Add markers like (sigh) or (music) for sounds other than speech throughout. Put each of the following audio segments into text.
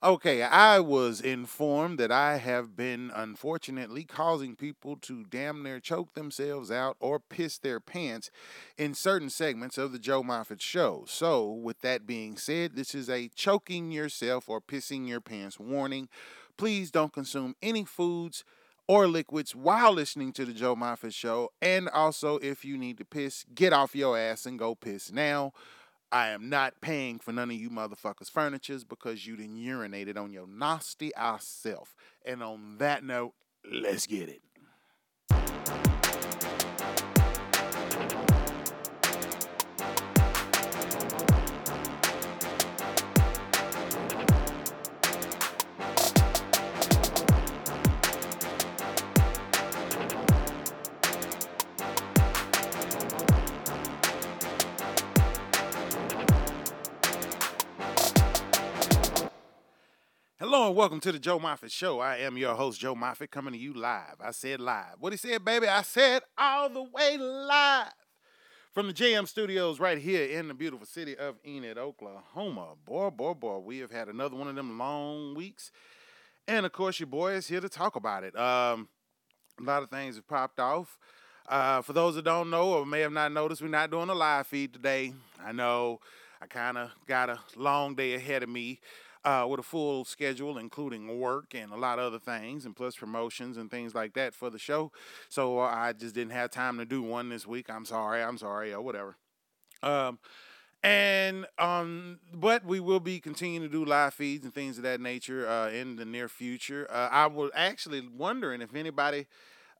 Okay, I was informed that I have been unfortunately causing people to damn near choke themselves out or piss their pants in certain segments of the Joe Moffett show. So, with that being said, this is a choking yourself or pissing your pants warning. Please don't consume any foods or liquids while listening to the Joe Moffett show. And also, if you need to piss, get off your ass and go piss now. I am not paying for none of you motherfuckers' furnitures because you didn't urinate on your nasty ass self. And on that note, let's get it. Hello and welcome to the Joe Moffett Show. I am your host, Joe Moffett, coming to you live. I said live. What he said, baby? I said all the way live from the JM Studios right here in the beautiful city of Enid, Oklahoma. Boy, boy, boy, we have had another one of them long weeks. And of course, your boy is here to talk about it. Um, a lot of things have popped off. Uh, for those that don't know or may have not noticed, we're not doing a live feed today. I know I kind of got a long day ahead of me uh, with a full schedule, including work and a lot of other things, and plus promotions and things like that for the show. So uh, I just didn't have time to do one this week. I'm sorry. I'm sorry, or whatever. Um, and um, but we will be continuing to do live feeds and things of that nature uh, in the near future. Uh, I was actually wondering if anybody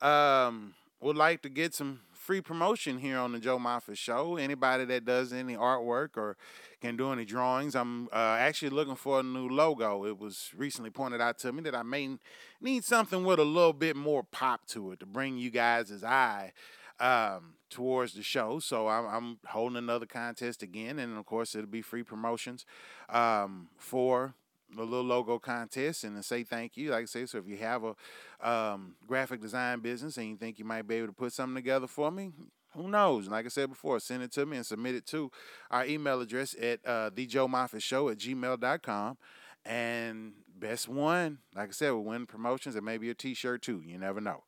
um, would like to get some free promotion here on the Joe Moffett Show. Anybody that does any artwork or can do any drawings, I'm uh, actually looking for a new logo. It was recently pointed out to me that I may need something with a little bit more pop to it to bring you guys' eye um, towards the show. So I'm, I'm, holding another contest again, and of course it'll be free promotions um, for the little logo contest and say thank you. Like I say, so if you have a um, graphic design business and you think you might be able to put something together for me, who knows? Like I said before, send it to me and submit it to our email address at uh, show at gmail.com. And best one, like I said, will win promotions and maybe a t shirt too. You never know.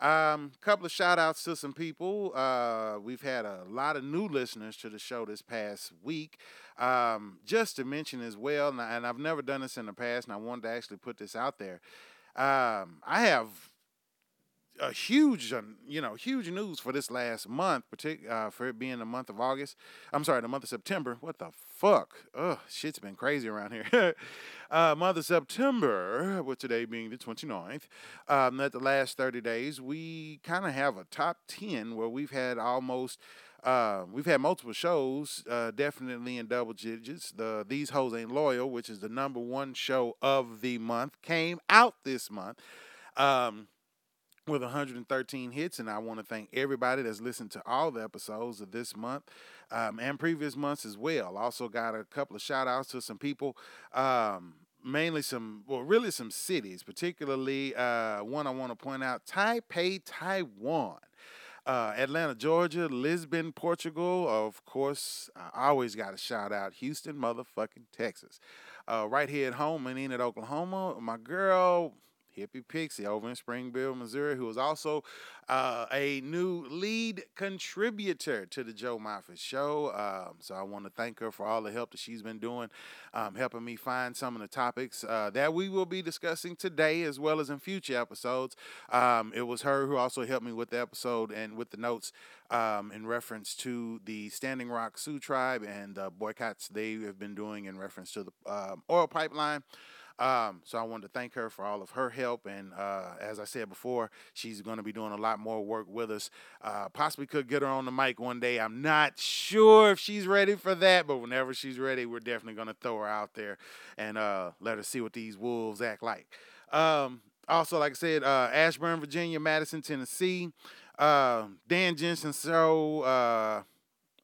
Um, couple of shout outs to some people. Uh, we've had a lot of new listeners to the show this past week. Um, just to mention as well, and, I, and I've never done this in the past, and I wanted to actually put this out there. Um, I have a huge, uh, you know, huge news for this last month, partic- uh, for it being the month of August. I'm sorry, the month of September. What the fuck? Ugh, shit's been crazy around here. (laughs) uh, month of September, with today being the 29th, um, that the last 30 days, we kind of have a top 10 where we've had almost. Uh, we've had multiple shows, uh, definitely in double digits. The These Hoes Ain't Loyal, which is the number one show of the month, came out this month. Um, with 113 hits. And I want to thank everybody that's listened to all the episodes of this month um, and previous months as well. Also, got a couple of shout outs to some people. Um, mainly some, well, really some cities, particularly uh, one I want to point out Taipei, Taiwan. Uh, Atlanta, Georgia, Lisbon, Portugal. Of course, I always got a shout out Houston, motherfucking Texas. Uh, right here at home and in Enid, Oklahoma, my girl, Hippie Pixie over in Springfield, Missouri, who is also uh, a new lead contributor to the Joe Moffett Show. Um, so I want to thank her for all the help that she's been doing, um, helping me find some of the topics uh, that we will be discussing today as well as in future episodes. Um, it was her who also helped me with the episode and with the notes um, in reference to the Standing Rock Sioux tribe and uh, boycotts they have been doing in reference to the um, oil pipeline. Um, so I wanted to thank her for all of her help. And uh, as I said before, she's going to be doing a lot more work with us. Uh, possibly could get her on the mic one day. I'm not sure if she's ready for that, but whenever she's ready, we're definitely going to throw her out there and uh, let her see what these wolves act like. Um, also, like I said, uh, Ashburn, Virginia, Madison, Tennessee, uh, Dan Jensen so uh,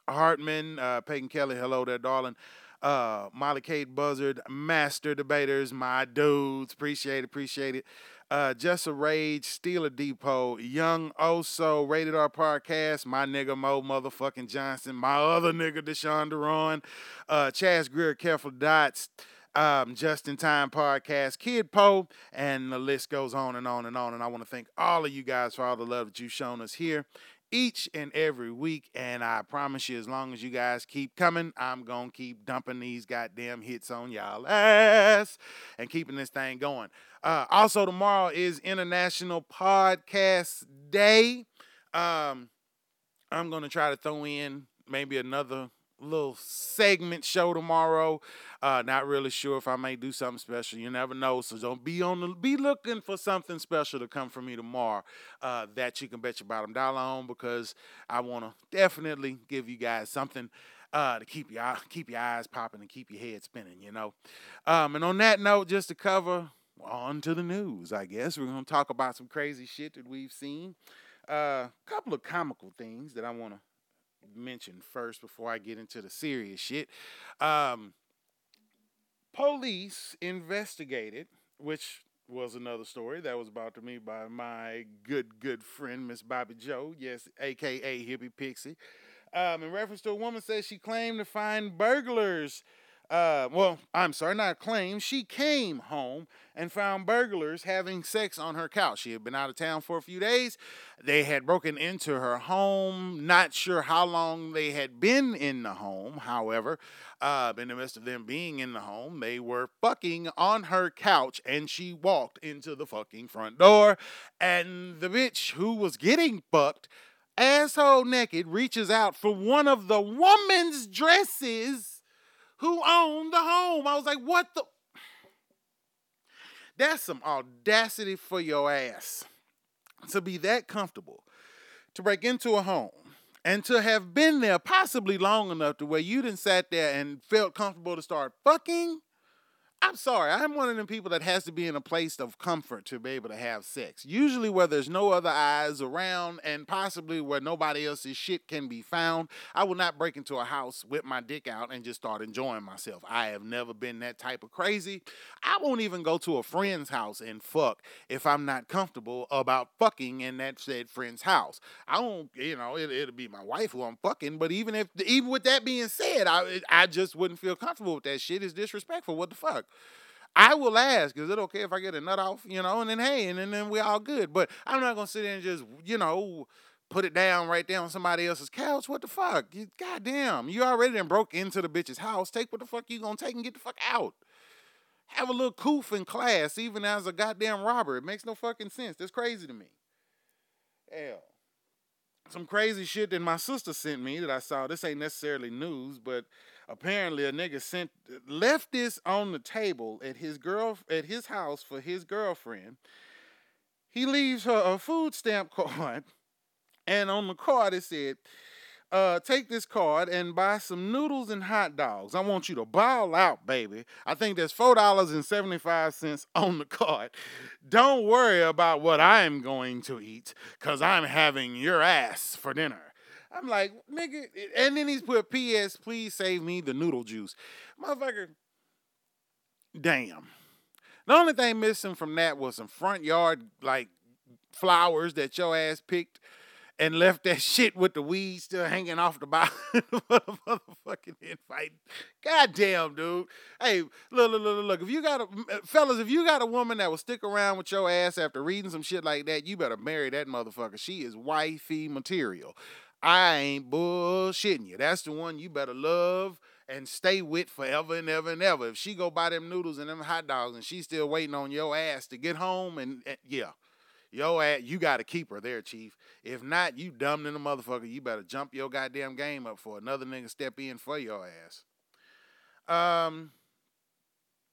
Hartman, Peyton Kelly, hello there, darling uh, Molly Kate Buzzard, Master Debaters, my dudes. Appreciate it, appreciate it. Uh, Just a Rage, Steeler Depot, Young Oso, Rated R Podcast, my nigga Mo motherfucking Johnson, my other nigga Deshaun Deron, uh, Chaz Greer, Careful Dots, um, Just in Time Podcast, Kid Poe, and the list goes on and on and on. And I want to thank all of you guys for all the love that you've shown us here each and every week. And I promise you, as long as you guys keep coming, I'm going to keep dumping these goddamn hits on y'all ass and keeping this thing going. Uh, also, tomorrow is International Podcast Day. Um, I'm going to try to throw in maybe another little segment show tomorrow. Uh, not really sure if I may do something special. You never know. So don't be on the be looking for something special to come from me tomorrow. Uh, that you can bet your bottom dollar on because I want to definitely give you guys something. Uh, to keep your keep your eyes popping and keep your head spinning, you know. Um, and on that note, just to cover on to the news, I guess we're gonna talk about some crazy shit that we've seen. A uh, couple of comical things that I want to mention first before I get into the serious shit. Um, police investigated, which was another story that was brought to me by my good, good friend, Miss Bobby Joe, yes, aka Hippie Pixie. Um, in reference to a woman says she claimed to find burglars uh, well, I'm sorry, not a claim. She came home and found burglars having sex on her couch. She had been out of town for a few days. They had broken into her home. Not sure how long they had been in the home. However, uh, in the midst of them being in the home, they were fucking on her couch and she walked into the fucking front door. And the bitch who was getting fucked, asshole naked, reaches out for one of the woman's dresses who owned the home. I was like, what the? That's some audacity for your ass to be that comfortable to break into a home and to have been there possibly long enough to where you didn't sat there and felt comfortable to start fucking I'm sorry, I'm one of them people that has to be in a place of comfort to be able to have sex. Usually where there's no other eyes around and possibly where nobody else's shit can be found. I will not break into a house, whip my dick out, and just start enjoying myself. I have never been that type of crazy. I won't even go to a friend's house and fuck if I'm not comfortable about fucking in that said friend's house. I won't, you know, it, will be my wife who I'm fucking, but even if, even with that being said, I, I just wouldn't feel comfortable with that shit. It's disrespectful. What the fuck? I will ask, is it okay if I get a nut off? You know, and then hey, and then, then we're all good. But I'm not gonna sit there and just, you know, put it down right there on somebody else's couch. What the fuck? You, goddamn, you already done broke into the bitch's house. Take what the fuck you gonna take and get the fuck out. Have a little coof in class, even as a goddamn robber. It makes no fucking sense. That's crazy to me. Hell. Some crazy shit that my sister sent me that I saw. This ain't necessarily news, but apparently a nigga sent left this on the table at his girl at his house for his girlfriend. He leaves her a food stamp (laughs) card, and on the card it said, uh, take this card and buy some noodles and hot dogs. I want you to ball out, baby. I think there's four dollars and seventy-five cents (laughs) on the card. Don't worry about what I'm going to eat, cause I'm having your ass for dinner. I'm like, nigga, and then he's put P.S. Please save me the noodle juice, motherfucker. Damn. The only thing missing from that was some front yard like flowers that your ass picked and left that (laughs) shit with the weeds still hanging off the bottom (laughs) of the motherfucking invite. Goddamn, dude. Hey, look, look, look, look. If you got a uh, fellas, if you got a woman that will stick around with your ass after reading some shit like that, you better marry that motherfucker. She is wifey material. I ain't bullshitting you. That's the one you better love and stay with forever and ever and ever. If she go buy them noodles and them hot dogs and she's still waiting on your ass to get home, and, and yeah, yo ass, you got to keep her there, chief. If not, you dumb than a motherfucker. You better jump your goddamn game up for another nigga step in for your ass. Um,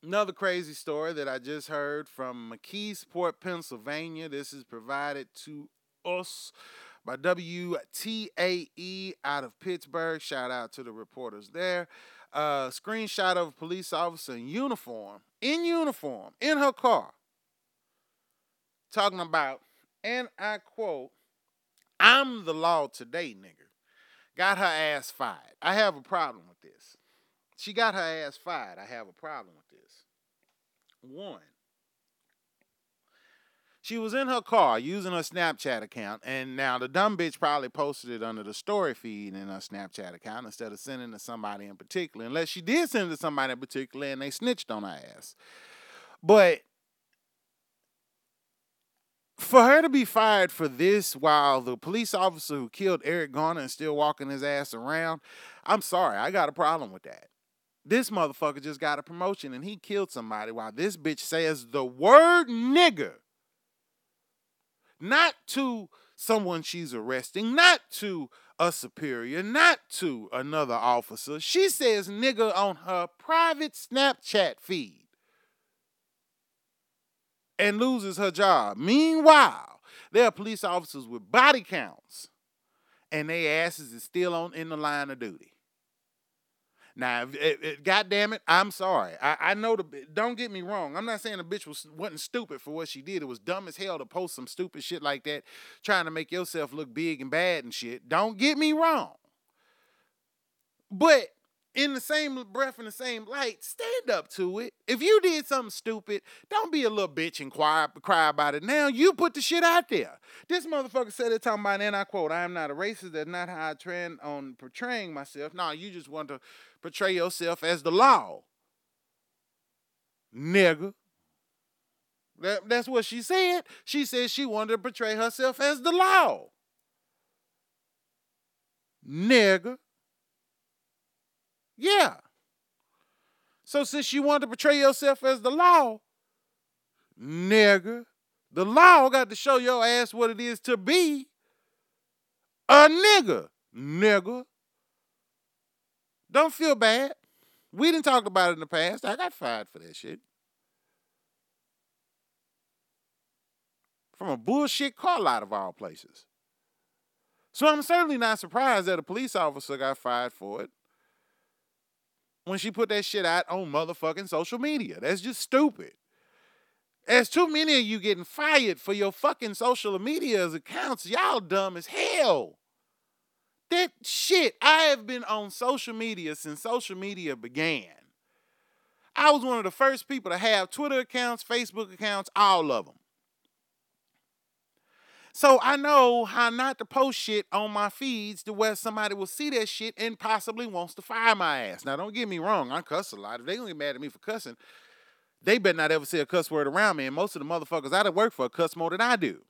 another crazy story that I just heard from McKeesport, Pennsylvania. This is provided to us by WTAE out of Pittsburgh. Shout out to the reporters there. Uh, screenshot of a police officer in uniform, in uniform, in her car, talking about, and I quote, I'm the law today, nigga. Got her ass fired. I have a problem with this. She got her ass fired. I have a problem with this. One, She was in her car using her Snapchat account, and now the dumb bitch probably posted it under the story feed in her Snapchat account instead of sending to somebody in particular, unless she did send it to somebody in particular and they snitched on her ass. But for her to be fired for this while the police officer who killed Eric Garner is still walking his ass around, I'm sorry, I got a problem with that. This motherfucker just got a promotion and he killed somebody while this bitch says the word nigger. Not to someone she's arresting, not to a superior, not to another officer. She says nigger on her private Snapchat feed and loses her job. Meanwhile, there are police officers with body counts and their asses is still on in the line of duty. Now, it, it, God damn it, I'm sorry. I, I know the. Don't get me wrong. I'm not saying the bitch was wasn't stupid for what she did. It was dumb as hell to post some stupid shit like that, trying to make yourself look big and bad and shit. Don't get me wrong. But in the same breath, in the same light, stand up to it. If you did something stupid, don't be a little bitch and cry, cry about it. Now you put the shit out there. This motherfucker said it talking about, and I quote, I am not a racist. That's not how I trend on portraying myself. No, you just want to portray yourself as the law. Nigga. That, that's what she said. She said she wanted to portray herself as the law. Nigga. Yeah. So since you want to portray yourself as the law, nigga, the law got to show your ass what it is to be a nigga, nigga. Don't feel bad. We didn't talk about it in the past. I got fired for that shit. From a bullshit car lot of all places. So I'm certainly not surprised that a police officer got fired for it when she put that shit out on motherfucking social media. That's just stupid. There's too many of you getting fired for your fucking social media accounts. Y'all dumb as hell. That shit, I have been on social media since social media began. I was one of the first people to have Twitter accounts, Facebook accounts, all of them. So I know how not to post shit on my feeds to where somebody will see that shit and possibly wants to fire my ass. Now, don't get me wrong, I cuss a lot. If they gonna get mad at me for cussing, they better not ever say a cuss word around me. And most of the motherfuckers I work for cuss more than I do.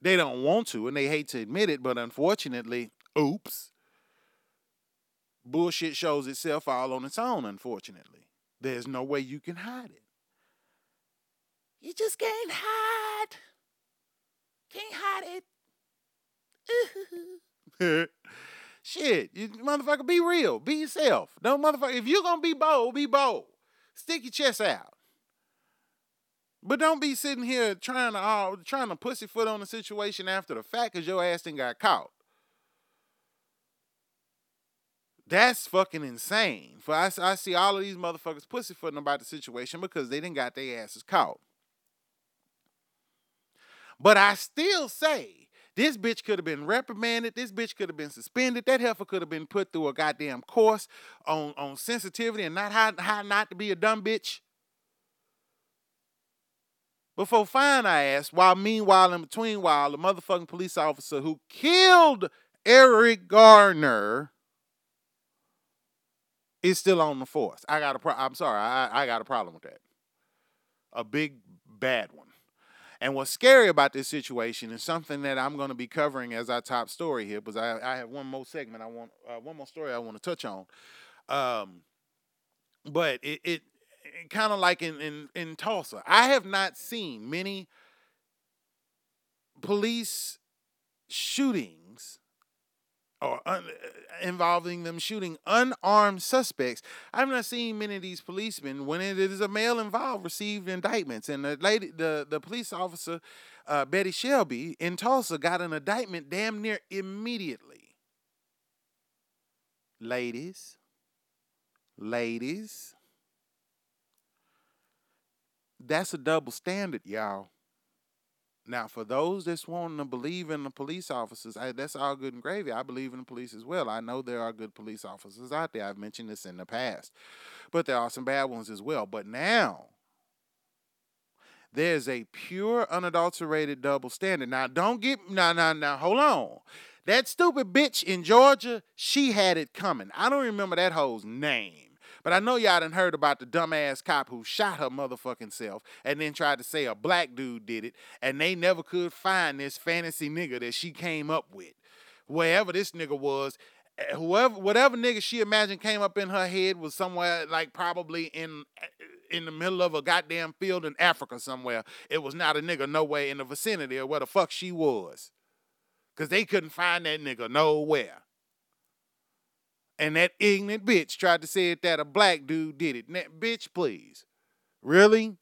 They don't want to and they hate to admit it, but unfortunately, oops. Bullshit shows itself all on its own, unfortunately. There's no way you can hide it. You just can't hide. Can't hide it. (laughs) Shit, you motherfucker, be real. Be yourself. Don't motherfucker. If you're gonna be bold, be bold. Stick your chest out. But don't be sitting here trying to uh, trying to pussyfoot on the situation after the fact because your ass didn't got caught. That's fucking insane. For I, I see all of these motherfuckers pussyfooting about the situation because they didn't got their asses caught. But I still say this bitch could have been reprimanded. This bitch could have been suspended. That heifer could have been put through a goddamn course on, on sensitivity and not how, how not to be a dumb bitch. Before fine I asked, while meanwhile in between while the motherfucking police officer who killed Eric Garner is still on the force. I got a pro- I'm sorry, I, I got a problem with that. A big bad one. And what's scary about this situation is something that I'm going to be covering as our top story here, because I, I have one more segment I want, uh, one more story I want to touch on. Um, but it, it, it kind of like in, in in Tulsa, I have not seen many police shootings or un, uh, involving them shooting unarmed suspects. I've not seen many of these policemen when it is a male involved receive indictments. And the lady, the the police officer, uh, Betty Shelby in Tulsa, got an indictment damn near immediately. Ladies, ladies, that's a double standard, y'all. Now, for those that's wanting to believe in the police officers, I, that's all good and gravy. I believe in the police as well. I know there are good police officers out there. I've mentioned this in the past, but there are some bad ones as well. But now, There's a pure, unadulterated double standard. Now, don't get now, now, now. Hold on. That stupid bitch in Georgia, she had it coming. I don't remember that hoe's name. But I know y'all done heard about the dumbass cop who shot her motherfucking self and then tried to say a black dude did it, and they never could find this fantasy nigga that she came up with. Wherever this nigga was, eh, whoever whatever nigga she imagined came up in her head was somewhere like probably in eh, in the middle of a goddamn field in Africa somewhere. It was not a nigga nowhere in the vicinity of where the fuck she was. Cause they couldn't find that nigga nowhere. And that ignorant bitch tried to say it that a black dude did it. That bitch, please. Really?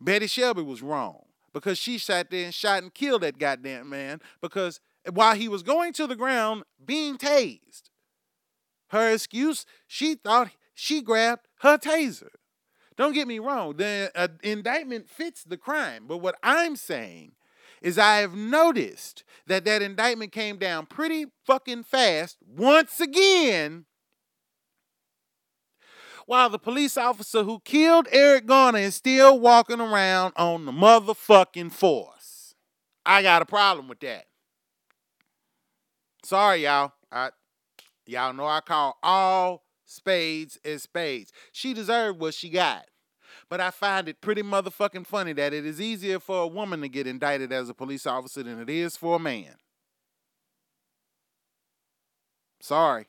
Betty Shelby was wrong because she sat there and shot and killed that goddamn man because while he was going to the ground being tased. Her excuse, she thought she grabbed her taser. Don't get me wrong, the uh, indictment fits the crime, but what I'm saying is I have noticed that that indictment came down pretty fucking fast once again. While the police officer who killed Eric Garner is still walking around on the motherfucking force. I got a problem with that. Sorry, y'all. I, y'all know I call all spades as spades. She deserved what she got. But I find it pretty motherfucking funny that it is easier for a woman to get indicted as a police officer than it is for a man. Sorry.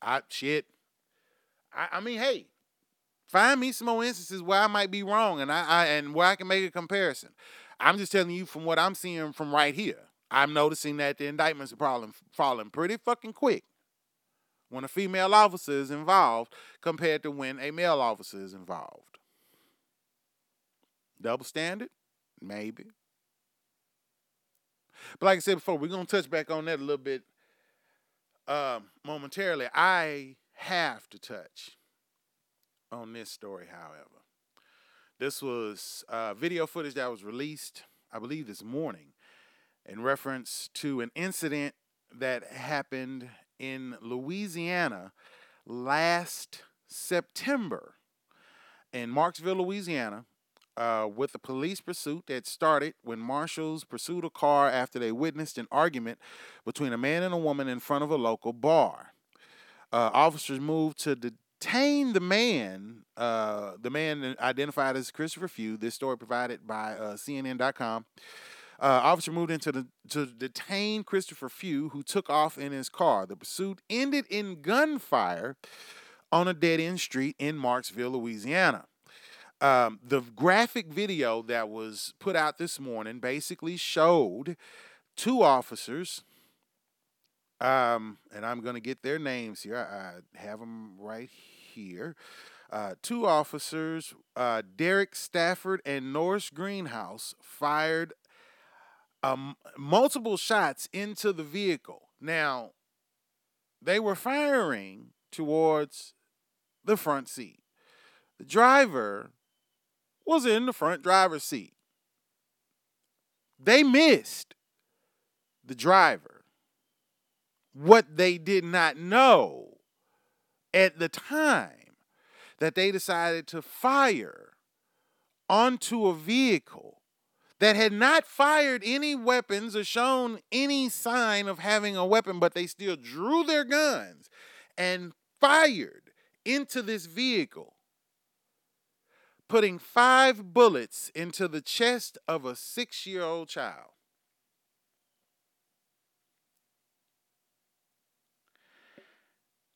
I shit. I, I mean, hey, find me some more instances where I might be wrong and I, I and where I can make a comparison. I'm just telling you from what I'm seeing from right here. I'm noticing that the indictments are falling, falling pretty fucking quick when a female officer is involved compared to when a male officer is involved. Double standard? Maybe. But like I said before, we're to touch back on that a little bit um, momentarily. I have to touch on this story, however. This was uh, video footage that was released, I believe, this morning in reference to an incident that happened in Louisiana last September. In Marksville, Louisiana, uh, with a police pursuit that started when marshals pursued a car after they witnessed an argument between a man and a woman in front of a local bar. Uh, officers moved to detain the man, uh, the man identified as Christopher Few. This story provided by uh, CNN.com. Uh, officer moved into the to detain Christopher Few, who took off in his car. The pursuit ended in gunfire on a dead end street in Marksville, Louisiana. Um, the graphic video that was put out this morning basically showed two officers, um, and I'm going to get their names here. I, have them right here. Uh, two officers, uh, Derrick Stafford and Norris Greenhouse, fired um, multiple shots into the vehicle. Now, they were firing towards the front seat. The driver was in the front driver's seat. They missed the driver. What they did not know at the time that they decided to fire onto a vehicle that had not fired any weapons or shown any sign of having a weapon, but they still drew their guns and fired into this vehicle putting five bullets into the chest of a six year old child.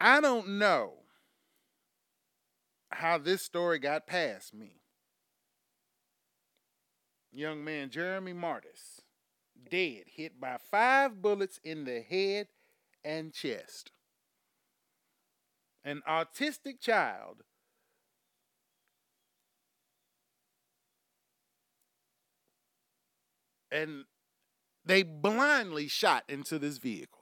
I don't know how this story got past me. Young man Jeremy Mardis, dead, hit by five bullets in the head and chest. An autistic child and they blindly shot into this vehicle.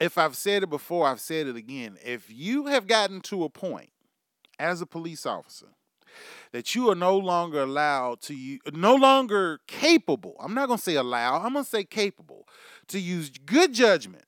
If I've said it before, I've said it again. If you have gotten to a point as a police officer that you are no longer allowed to use, no longer capable, I'm not going to say allow, I'm going to say capable to use good judgment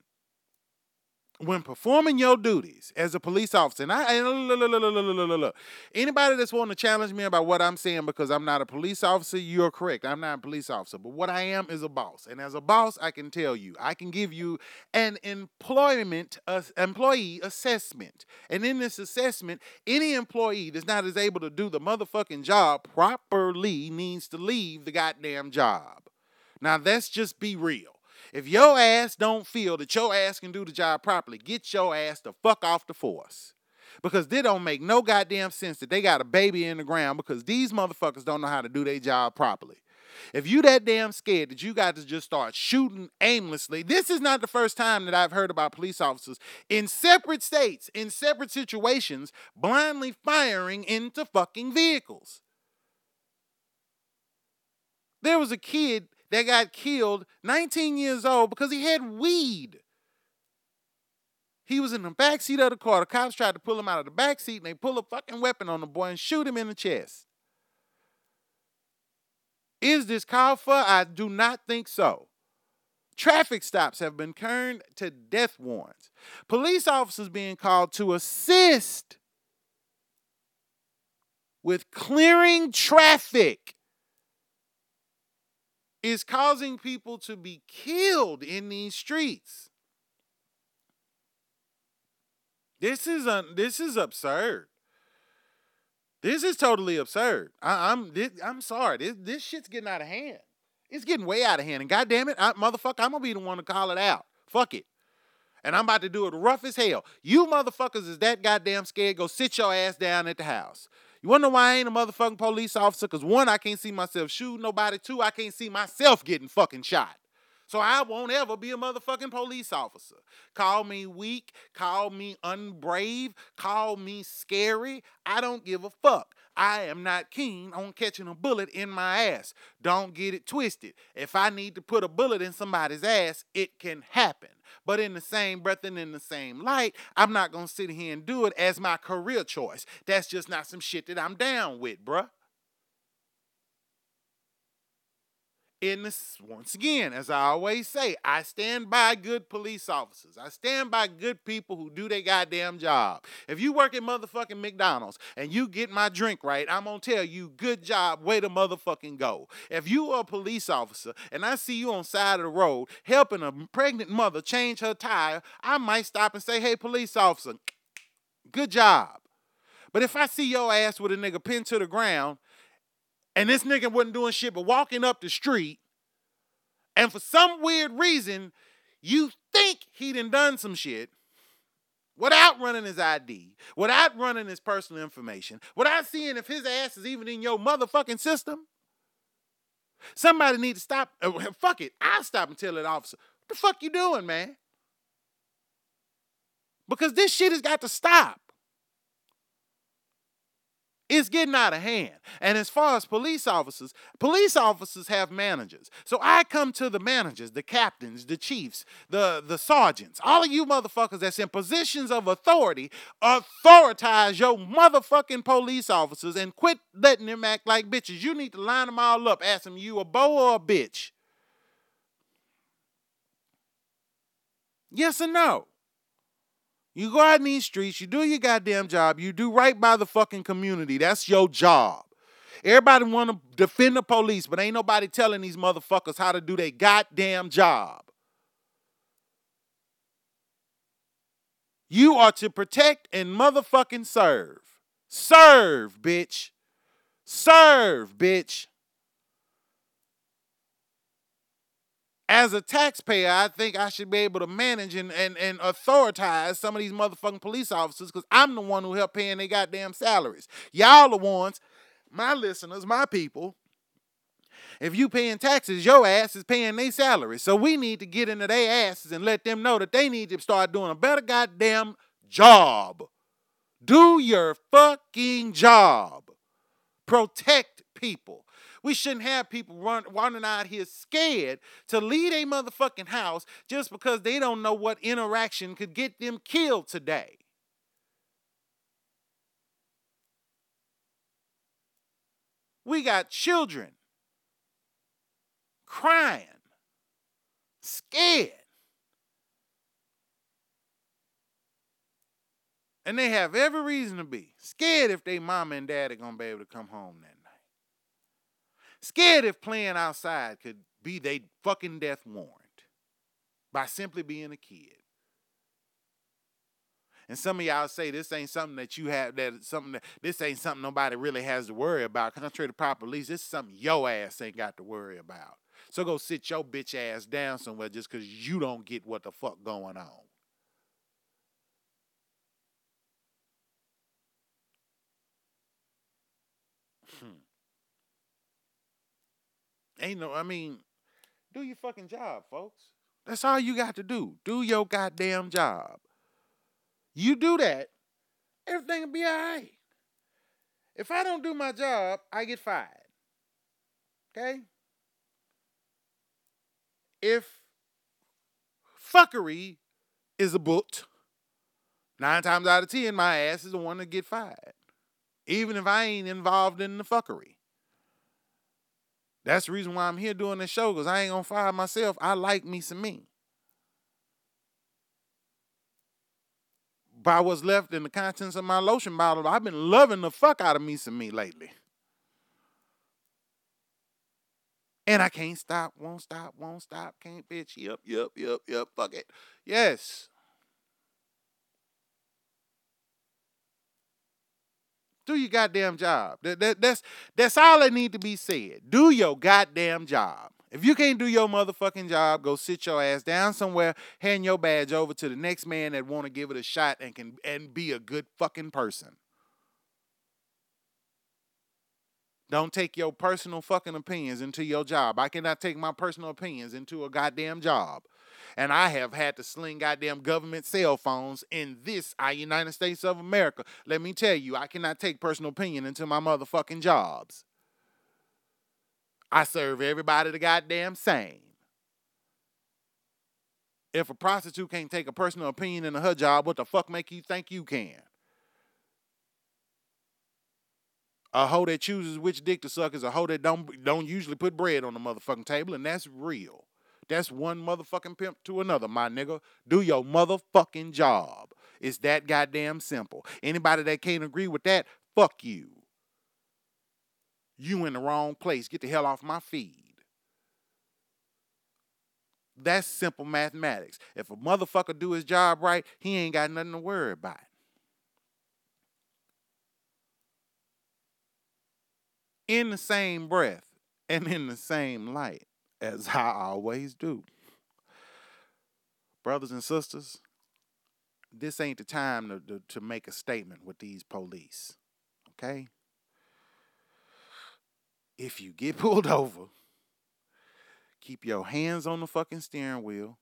when performing your duties as a police officer, and I and look, look, look, anybody that's wanting to challenge me about what I'm saying because I'm not a police officer, you're correct. I'm not a police officer, but what I am is a boss, and as a boss, I can tell you, I can give you an employment uh, employee assessment, and in this assessment, any employee that's not as able to do the motherfucking job properly needs to leave the goddamn job. Now, let's just be real. If your ass don't feel that your ass can do the job properly, get your ass the fuck off the force. Because they don't make no goddamn sense that they got a baby in the ground because these motherfuckers don't know how to do their job properly. If you that damn scared that you got to just start shooting aimlessly, this is not the first time that I've heard about police officers in separate states, in separate situations, blindly firing into fucking vehicles. There was a kid that got killed, 19 years old, because he had weed. He was in the back seat of the car. The cops tried to pull him out of the back seat, and they pull a fucking weapon on the boy and shoot him in the chest. Is this called? I do not think so. Traffic stops have been turned to death warrants. Police officers being called to assist with clearing traffic is causing people to be killed in these streets. This is un, this is absurd. This is totally absurd. I, am I'm, I'm sorry. This this shit's getting out of hand. It's getting way out of hand. And goddamn it, I, motherfucker, I'm gonna be the one to call it out. Fuck it. And I'm about to do it rough as hell. You motherfuckers is that goddamn scared. Go sit your ass down at the house. You wanna why I ain't a motherfucking police officer? Because one, I can't see myself shooting nobody. Two, I can't see myself getting fucking shot. So I won't ever be a motherfucking police officer. Call me weak, call me unbrave, call me scary. I don't give a fuck. I am not keen on catching a bullet in my ass. Don't get it twisted. If I need to put a bullet in somebody's ass, it can happen. But in the same breath and in the same light, I'm not going to sit here and do it as my career choice. That's just not some shit that I'm down with, bruh. In this once again as i always say i stand by good police officers. I stand by good people who do their goddamn job. If you work at motherfucking mcdonald's and you get my drink right i'm gonna tell you good job way to motherfucking go. If you are a police officer and i see you on side of the road helping a pregnant mother change her tire i might stop and say hey police officer (tsk) good job. But if i see your ass with a nigga pinned to the ground and this nigga wasn't doing shit but walking up the street, and for some weird reason, you think he done done some shit without running his ID, without running his personal information, without seeing if his ass is even in your motherfucking system. Somebody need to stop. Uh, (laughs) fuck it. I'll stop and tell that officer, what the fuck you doing, man? Because this shit has got to stop. It's getting out of hand. And as far as police officers, police officers have managers. So I come to the managers, the captains, the chiefs, the, the sergeants, all of you motherfuckers that's in positions of authority, authoritize your motherfucking police officers and quit letting them act like bitches. You need to line them all up, ask them, you a bow or a bitch? Yes or no? You go out in these streets, you do your goddamn job, you do right by the fucking community. That's your job. Everybody want to defend the police, but ain't nobody telling these motherfuckers how to do their goddamn job. You are to protect and motherfucking serve. Serve, bitch. Serve, bitch. As a taxpayer, I think I should be able to manage and, and, and authorize some of these motherfucking police officers because I'm the one who helped paying their goddamn salaries. Y'all the ones, my listeners, my people. If you paying taxes, your ass is paying their salaries. So we need to get into their asses and let them know that they need to start doing a better goddamn job. Do your fucking job. Protect people. We shouldn't have people run, running out here scared to leave a motherfucking house just because they don't know what interaction could get them killed today. We got children crying, scared. And they have every reason to be scared if they mama and dad are gonna be able to come home night. Scared if playing outside could be they fucking death warrant by simply being a kid. And some of y'all say this ain't something that you have that something that this ain't something nobody really has to worry about. Contrary to proper police, this is something your ass ain't got to worry about. So go sit your bitch ass down somewhere just because you don't get what the fuck going on. Ain't no, I mean, do your fucking job, folks. That's all you got to do. Do your goddamn job. You do that, everything will be all right. If I don't do my job, I get fired. Okay? If fuckery is a boot, nine times out of ten, my ass is the one to get fired. Even if I ain't involved in the fuckery. That's the reason why I'm here doing this show, because I ain't gonna fire myself. I like me some me. by what's left in the contents of my lotion bottle, I've been loving the fuck out of me some me lately. And I can't stop, won't stop, won't stop, can't bitch. Yep, yep, yep, yep, fuck it. Yes. Do your goddamn job. That, that, that's that's all that need to be said. Do your goddamn job. If you can't do your motherfucking job, go sit your ass down somewhere, hand your badge over to the next man that want to give it a shot and can and be a good fucking person. Don't take your personal fucking opinions into your job. I cannot take my personal opinions into a goddamn job. And I have had to sling goddamn government cell phones in this our United States of America. Let me tell you, I cannot take personal opinion into my motherfucking jobs. I serve everybody the goddamn same. If a prostitute can't take a personal opinion in her job, what the fuck make you think you can? A hoe that chooses which dick to suck is a hoe that don't don't usually put bread on the motherfucking table, and that's real. That's one motherfucking pimp to another, my nigga. Do your motherfucking job. It's that goddamn simple. Anybody that can't agree with that, fuck you. You in the wrong place. Get the hell off my feed. That's simple mathematics. If a motherfucker do his job right, he ain't got nothing to worry about. In the same breath and in the same light, as (laughs) I always do. Brothers and sisters, this ain't the time to, to, to make a statement with these police. Okay? if you get (laughs) pulled over, keep your hands on the fucking steering wheel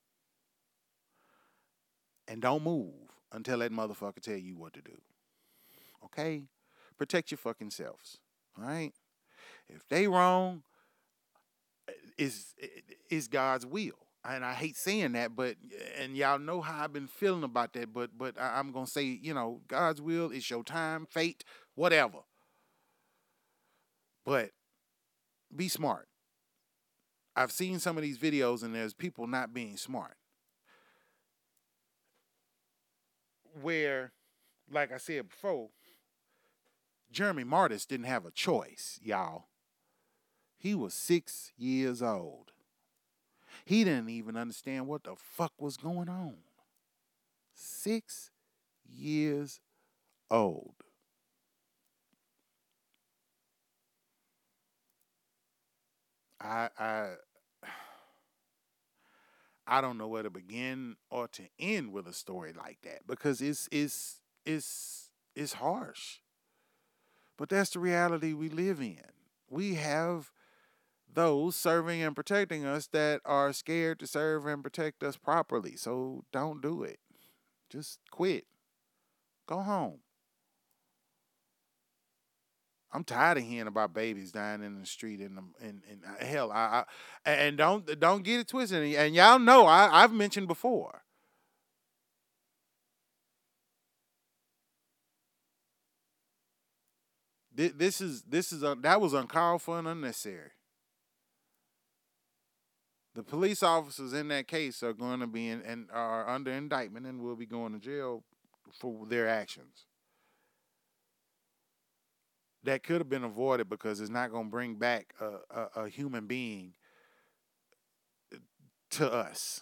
and don't move until that motherfucker tell you what to do. Okay? Protect your fucking selves. All right? If they wrong, is is God's will. And I hate saying that, but and y'all know how I've been feeling about that, but but I'm gonna say, you know, God's will is your time, fate, whatever. But be smart. I've seen some of these videos and there's people not being smart. Where, like I said before, Jeremy Mardis didn't have a choice, y'all. He was six years old. He didn't even understand what the fuck was going on. Six years old. I I I don't know where to begin or to end with a story like that because it's it's it's it's harsh. But that's the reality we live in. We have those serving and protecting us that are scared to serve and protect us properly. So don't do it. Just quit. Go home. I'm tired of hearing about babies dying in the street and and, and uh, hell, I, I and don't don't get it twisted. And y'all know I, I've mentioned before. This is this is that was uncalled for and unnecessary. The police officers in that case are going to be in, and are under indictment and will be going to jail for their actions. That could have been avoided because it's not going to bring back a, a, a human being uh, to us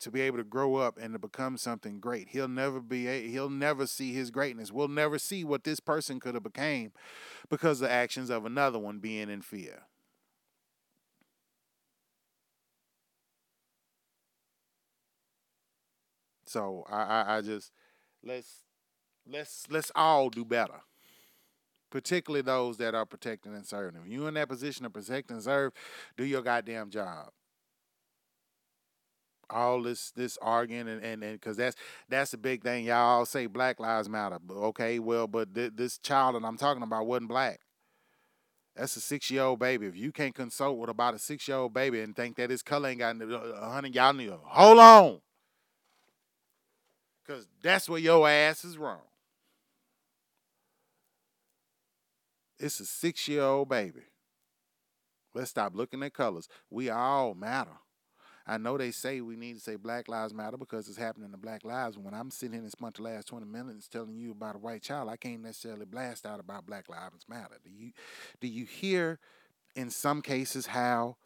to be able to grow up and to become something great. He'll never be he'll never see his greatness. We'll never see what this person could have became because the actions of another one being in fear. So I, I, I just let's let's let's all do better. Particularly those that are protecting and serving. If you're in that position to protect and serve, do your goddamn job. All this this arguing and and because that's that's the big thing. Y'all say black lives matter okay well but th- this child that i'm talking about wasn't black. That's a six year old baby. If you can't consult with about a six year old baby and think that his color ain't got uh, a hundred y'all need to hold on because that's where your ass is wrong it's a six year old baby let's stop looking at colors we all matter I know they say we need to say Black Lives Matter because it's happening to Black lives. When I'm sitting here and spent the last 20 minutes telling you about a white child, I can't necessarily blast out about Black Lives Matter. Do you do you hear in some cases how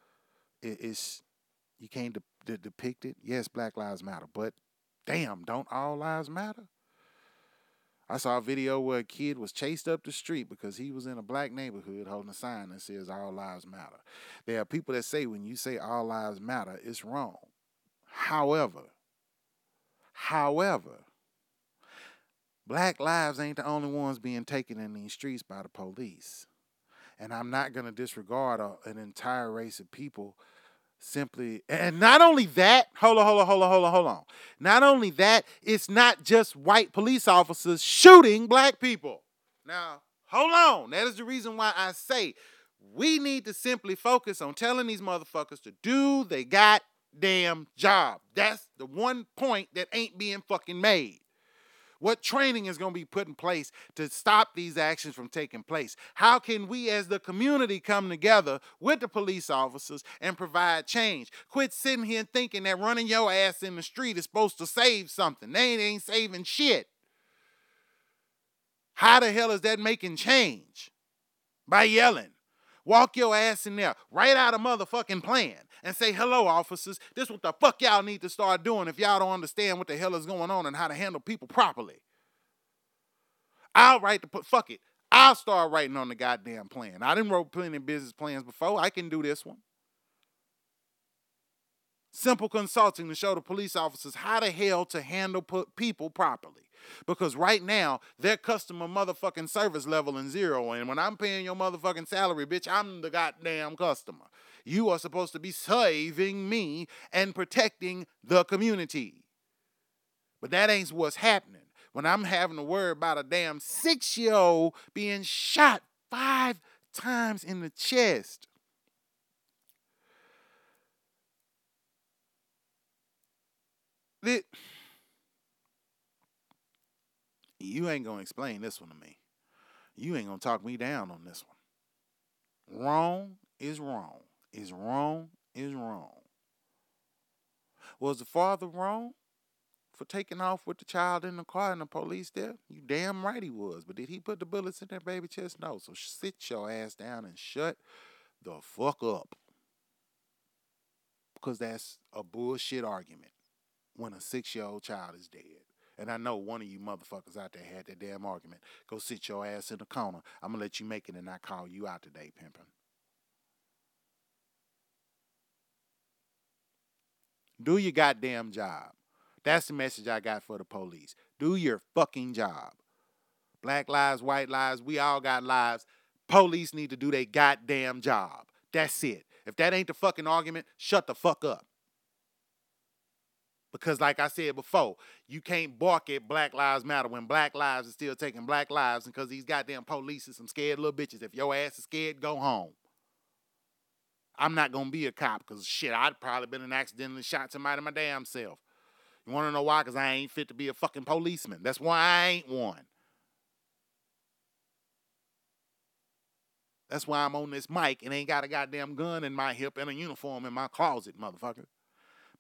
it's you can't de- de- depict it? Yes, Black Lives Matter, but damn, don't all lives matter? I saw a video where a kid was chased up the street because he was in a black neighborhood holding a sign that says All Lives Matter. There are people that say when you say All Lives Matter, it's wrong. However, however, black lives ain't the only ones being taken in these streets by the police. And I'm not going to disregard a, an entire race of people simply and not only that hold on hold on hold on hold on hold on. Not only that it's not just white police officers shooting black people. Now hold on that is the reason why i say we need to simply focus on telling these motherfuckers to do they goddamn job. That's the one point that ain't being fucking made what training is going to be put in place to stop these actions from taking place? How can we as the community come together with the police officers and provide change? Quit sitting here thinking that running your ass in the street is supposed to save something. They ain't, ain't saving shit. How the hell is that making change? By yelling. Walk your ass in there, write out a motherfucking plan, and say, hello, officers. This what the fuck y'all need to start doing if y'all don't understand what the hell is going on and how to handle people properly. I'll write the put fuck it. I'll start writing on the goddamn plan. I didn't wrote plenty of business plans before. I can do this one. Simple consulting to show the police officers how the hell to handle people properly. Because right now, their customer motherfucking service level is zero. And when I'm paying your motherfucking salary, bitch, I'm the goddamn customer. You are supposed to be saving me and protecting the community. But that ain't what's happening. When I'm having to worry about a damn six year old being shot five times in the chest. It, you ain't gonna explain this one to me. You ain't gonna talk me down on this one. Wrong is wrong. Is wrong is wrong. Was the father wrong for taking off with the child in the car and the police there? You damn right he was. But did he put the bullets in that baby chest? No. So sit your ass down and shut the fuck up. Because that's a bullshit argument when a six year old child is dead. And I know one of you motherfuckers out there had that damn argument. Go sit your ass in the corner. I'm gonna let you make it and not call you out today, pimping. Do your goddamn job. That's the message I got for the police. Do your fucking job. Black lives, white lives, we all got lives. Police need to do their goddamn job. That's it. If that ain't the fucking argument, shut the fuck up. Because, like I said before, you can't bark at Black Lives Matter when Black lives are still taking Black lives. Because these goddamn police are some scared little bitches. If your ass is scared, go home. I'm not gonna be a cop because shit, I'd probably been an accidentally shot somebody my damn self. You wanna know why? Because I ain't fit to be a fucking policeman. That's why I ain't one. That's why I'm on this mic and ain't got a goddamn gun in my hip and a uniform in my closet, motherfucker.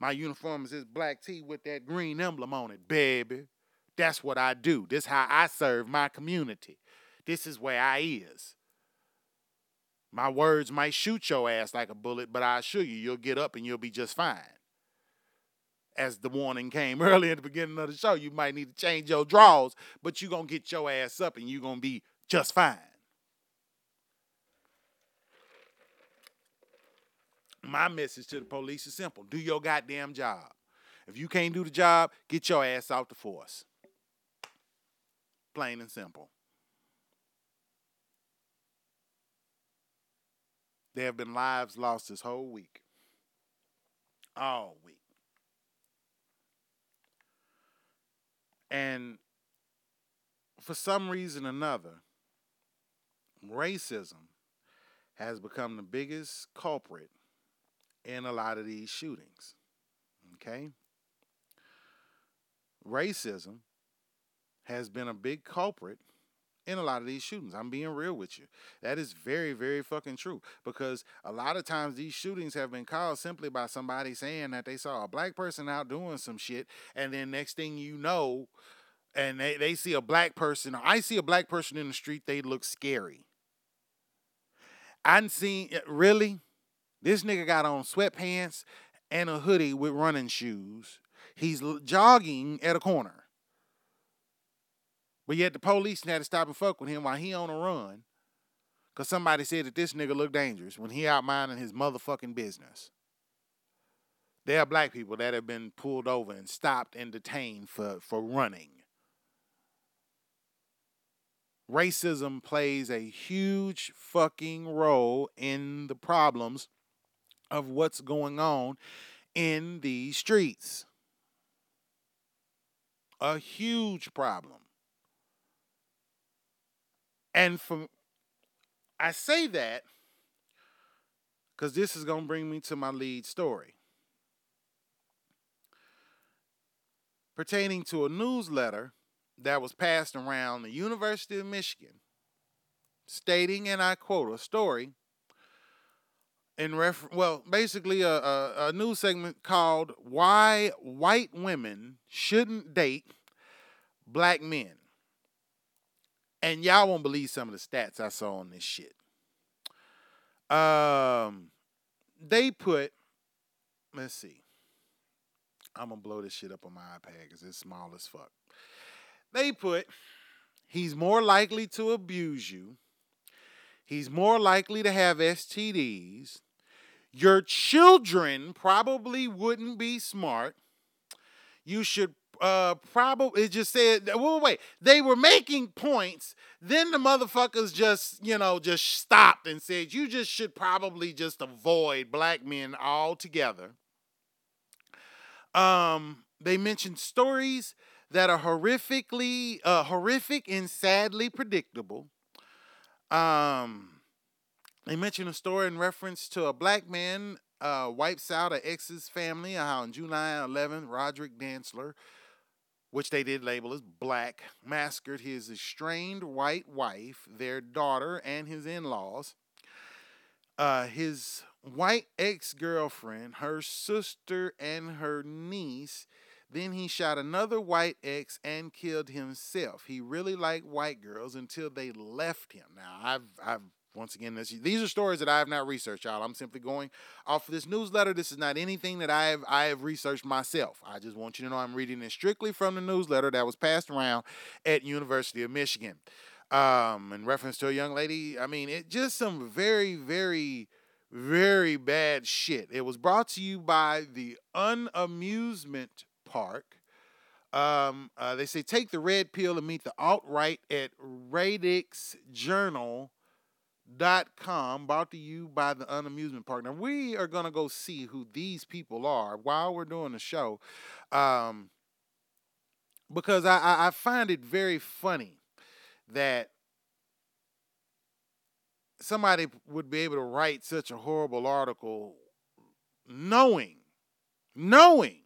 My uniform is this black tee with that green emblem on it, baby. That's what I do. This how I serve my community. This is where I is. My words might shoot your ass like a bullet, but I assure you, you'll get up and you'll be just fine. As the warning came (laughs) early in the beginning of the show, you might need to change your draws, but you're going to get your ass up and you're going to be just fine. My message to the police is simple do your goddamn job. If you can't do the job, get your ass out the force. Plain and simple. There have been lives lost this whole week. All week. And for some reason or another, racism has become the biggest culprit in a lot of these shootings. Okay? Racism has been a big culprit in a lot of these shootings. I'm being real with you. That is very, very fucking true. Because a lot of times these shootings have been caused simply by somebody saying that they saw a black person out doing some shit, and then next thing you know, and they, they see a black person, I see a black person in the street, they look scary. I've seen eh, really, this nigga got on sweatpants and a hoodie with running shoes. He's jogging at a corner. But yet the police had to stop and fuck with him while he on a run. Cause somebody said that this nigga looked dangerous when he out minding his motherfucking business. There are black people that have been pulled over and stopped and detained for, for running. Racism plays a huge fucking role in the problems of what's going on in these streets. A huge problem. And from I say that because this is going to bring me to my lead story. Pertaining to a newsletter that was passed around the University of Michigan, stating, and I quote, a story in refer- well, basically a, a, a news segment called Why White Women Shouldn't Date Black Men. And y'all won't believe some of the stats I saw on this shit. Um, they put, let's see. I'm gonna blow this shit up on my iPad because it's small as fuck. They put, he's more likely to abuse you. He's more likely to have STDs. Your children probably wouldn't be smart. You should uh probably it just said wait, wait they were making points then the motherfuckers just you know just stopped and said you just should probably just avoid black men altogether. Um they mentioned stories that are horrifically uh horrific and sadly predictable. Um they mentioned a story in reference to a black man uh, wipes out an ex's family on July 11th, Roderick Dantzler which they did label as black, massacred his estranged white wife, their daughter, and his in laws. Uh, his white ex girlfriend, her sister, and her niece. Then he shot another white ex and killed himself. He really liked white girls until they left him. Now, I've I've once again, this, these are stories that I have not researched, y'all. I'm simply going off of this newsletter. This is not anything that I have I have researched myself. I just want you to know I'm reading it strictly from the newsletter that was passed around at University of Michigan. Um, in reference to a young lady, I mean, it just some very, very, very bad shit. It was brought to you by the Unamusement Park. Um, uh, they say take the red pill and meet the alt right at Radix Journal dot com brought to you by the unamusement partner. We are going to go see who these people are while we're doing the show um, because I, I find it very funny that somebody would be able to write such a horrible article knowing knowing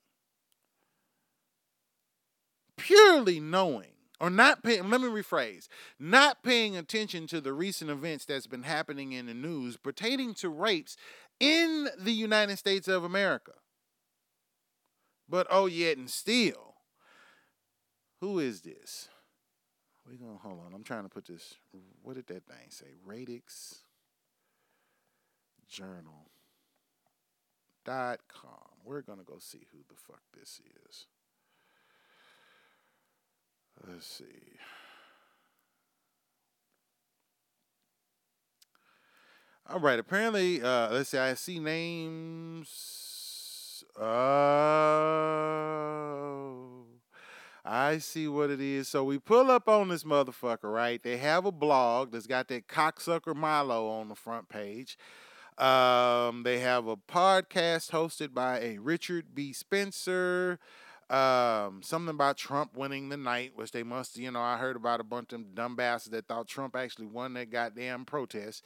purely knowing or not paying let me rephrase not paying attention to the recent events that's been happening in the news pertaining to rapes in the united states of america but oh yet and still Who is this? We gonna hold on. I'm trying to put this. What did that thing say? Radix Journal dot com. We're gonna go see who the fuck this is. Let's see. All right. Apparently, uh, let's see. I see names. Oh, I see what it is. So we pull up on this motherfucker, right? They have a blog that's got that cocksucker Milo on the front page. Um, they have a podcast hosted by a Richard B. Spencer. Um, something about Trump winning the night, which they must, you know, I heard about a bunch of dumb bastards that thought Trump actually won that goddamn protest.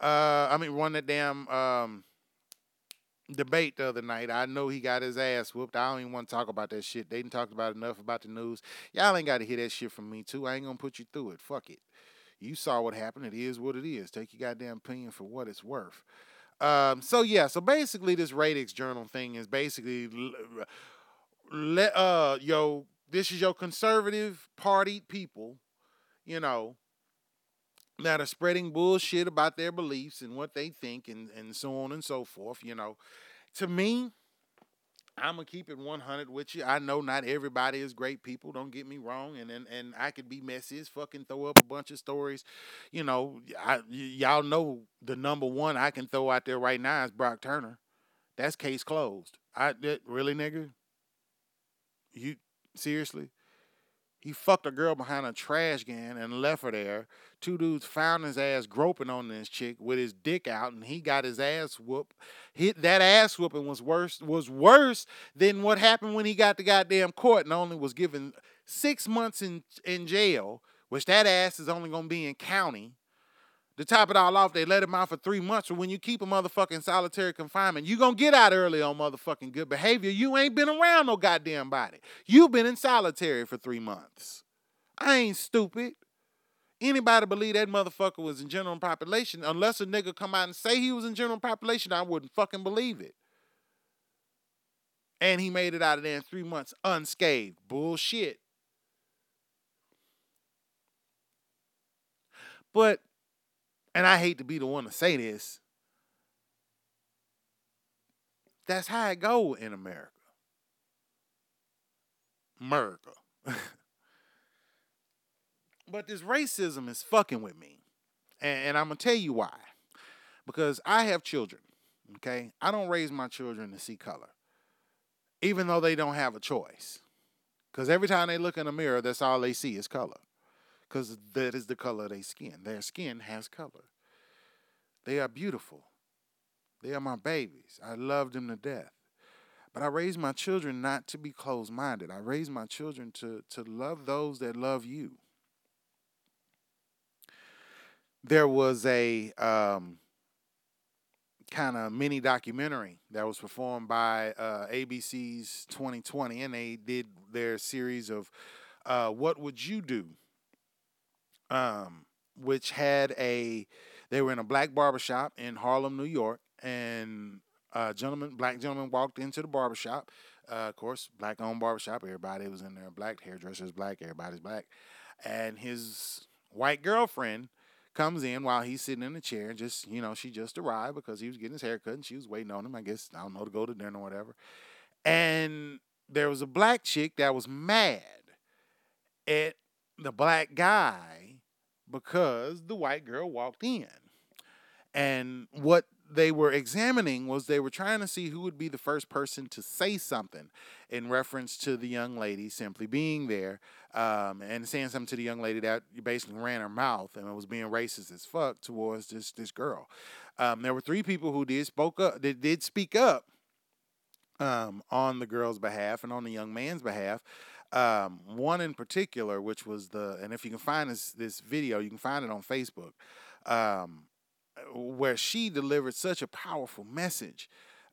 Uh, I mean, won that damn um, debate the other night. I know he got his ass whooped. I don't even want to talk about that shit. They didn't talk about enough about the news. Y'all ain't got to hear that shit from me too. I ain't gonna put you through it. Fuck it. You saw what happened. It is what it is. Take your goddamn opinion for what it's worth. Um, so yeah, so basically this Radix journal thing is basically let uh yo, this is your conservative party people, you know, that are spreading bullshit about their beliefs and what they think and, and so on and so forth, you know. To me, I'm gonna keep it 100 with you. I know not everybody is great people. Don't get me wrong, and and, and I could be messy as fucking throw up a bunch of stories. You know, I, y- y'all know the number one I can throw out there right now is Brock Turner. That's case closed. I that, really nigga. You seriously? He fucked a girl behind a trash can and left her there. Two dudes found his ass groping on this chick with his dick out, and he got his ass whooped. Hit that ass whooping was worse was worse than what happened when he got the goddamn court and only was given six months in in jail, which that ass is only gonna be in county. To top it all off, they let him out for three months. But when you keep a motherfucking solitary confinement, you gonna get out early on motherfucking good behavior. You ain't been around no goddamn body. you been in solitary for three months. I ain't stupid. Anybody believe that motherfucker was in general population, unless a nigga come out and say he was in general population, I wouldn't fucking believe it. And he made it out of there in three months unscathed. Bullshit. But and I hate to be the one to say this, that's how it go in America. America. (laughs) but this racism is fucking with me. And, and I'm going to tell you why. Because I have children, okay? I don't raise my children to see color, even though they don't have a choice. Because every time they look in a mirror, that's all they see is color because that is the color of their skin. Their skin has color. They are beautiful. They are my babies. I love them to death. But I raise my children not to be closed minded. I raise my children to, to love those that love you. There was a um, kind of mini documentary that was performed by uh, ABC's 2020, and they did their series of uh, What Would You Do? Um, which had a they were in a black barbershop in Harlem, New York, and a gentleman, black gentleman, walked into the barbershop. Uh, of course, black owned barbershop. Everybody was in there. Black hairdressers, black. Everybody's black, and his white girlfriend comes in while he's sitting in the chair. Just you know, she just arrived because he was getting his hair cut and she was waiting on him. I guess I don't know to go to dinner or whatever. And there was a black chick that was mad at the black guy because the white girl walked in. And what they were examining was they were trying to see who would be the first person to say something in reference to the young lady simply being there um, and saying something to the young lady that basically ran her mouth and was being racist as fuck towards this this girl. Um, there were three people who did spoke up. That did speak up um, on the girl's behalf and on the young man's behalf. Um, one in particular, which was the, and if you can find this this video, you can find it on Facebook, um, where she delivered such a powerful message.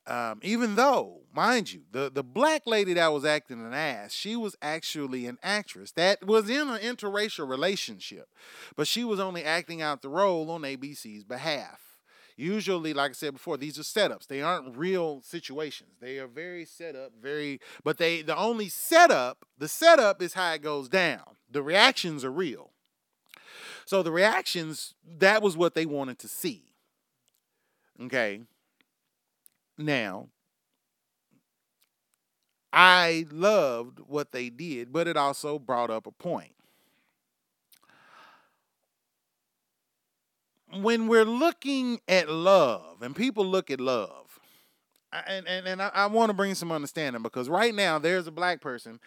Um, even though, mind you, the the black lady that was acting an ass, she was actually an actress that was in an interracial relationship, but she was only acting out the role on ABC's behalf. Usually, like I said before, these are setups. They aren't real situations. They are very set up, very but they the only setup, the setup is how it goes down. The reactions are real. So the reactions, that was what they wanted to see. Okay. Now, I loved what they did, but it also brought up a point. When we're looking at love, and people look at love, and, and, and I, I want to bring some understanding because right now there's a black person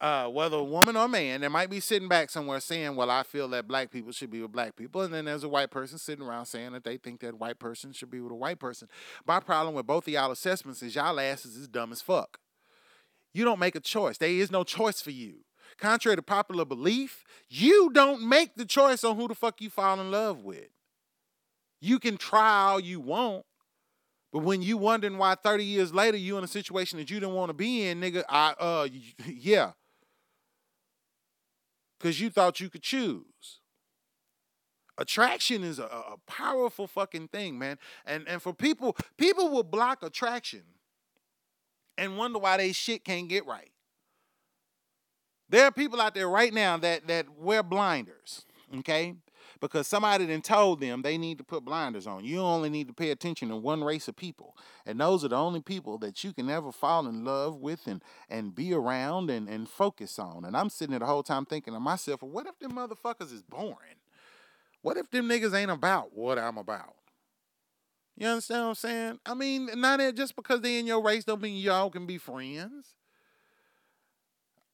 uh, whether a woman or a man, that might be sitting back somewhere saying, Well, I feel that black people should be with black people. And then there's a white person sitting around saying that they think that white person should be with a white person. My problem with both of y'all assessments is y'all asses is dumb as fuck. You don't make a choice. There is no choice for you. Contrary to popular belief, you don't make the choice on who the fuck you fall in love with. You can try all you want, but when you wondering why 30 years later you in a situation that you didn't want to be in, nigga, I uh (laughs) yeah, because you thought you could choose. Attraction is a, a, powerful fucking thing, man. And and for people, people will block attraction and wonder why they shit can't get right. There are people out there right now that that wear blinders, okay? Because somebody then told them they need to put blinders on. You only need to pay attention to one race of people. And those are the only people that you can ever fall in love with and, and be around and, and focus on. And I'm sitting there the whole time thinking to myself, what if them motherfuckers is boring? What if them niggas ain't about what I'm about? You understand what I'm saying? I mean, not that just because they in your race don't mean y'all can be friends.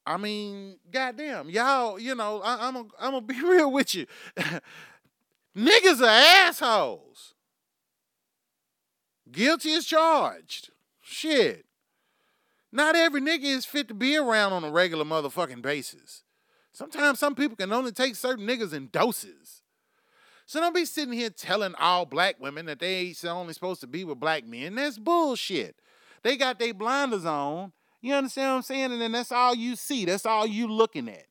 I mean, goddamn, y'all, you know, I, am I'm gonna (laughs) be real with you. Niggas are assholes. Guilty as charged. Shit. Not every nigga is fit to be around on a regular motherfucking basis. Sometimes some people can only take certain niggas in doses. So don't be sitting here telling all black women that they ain't only supposed to be with black men. That's bullshit. They got their blinders on you understand what I'm saying? And then that's all you see. That's all you looking at.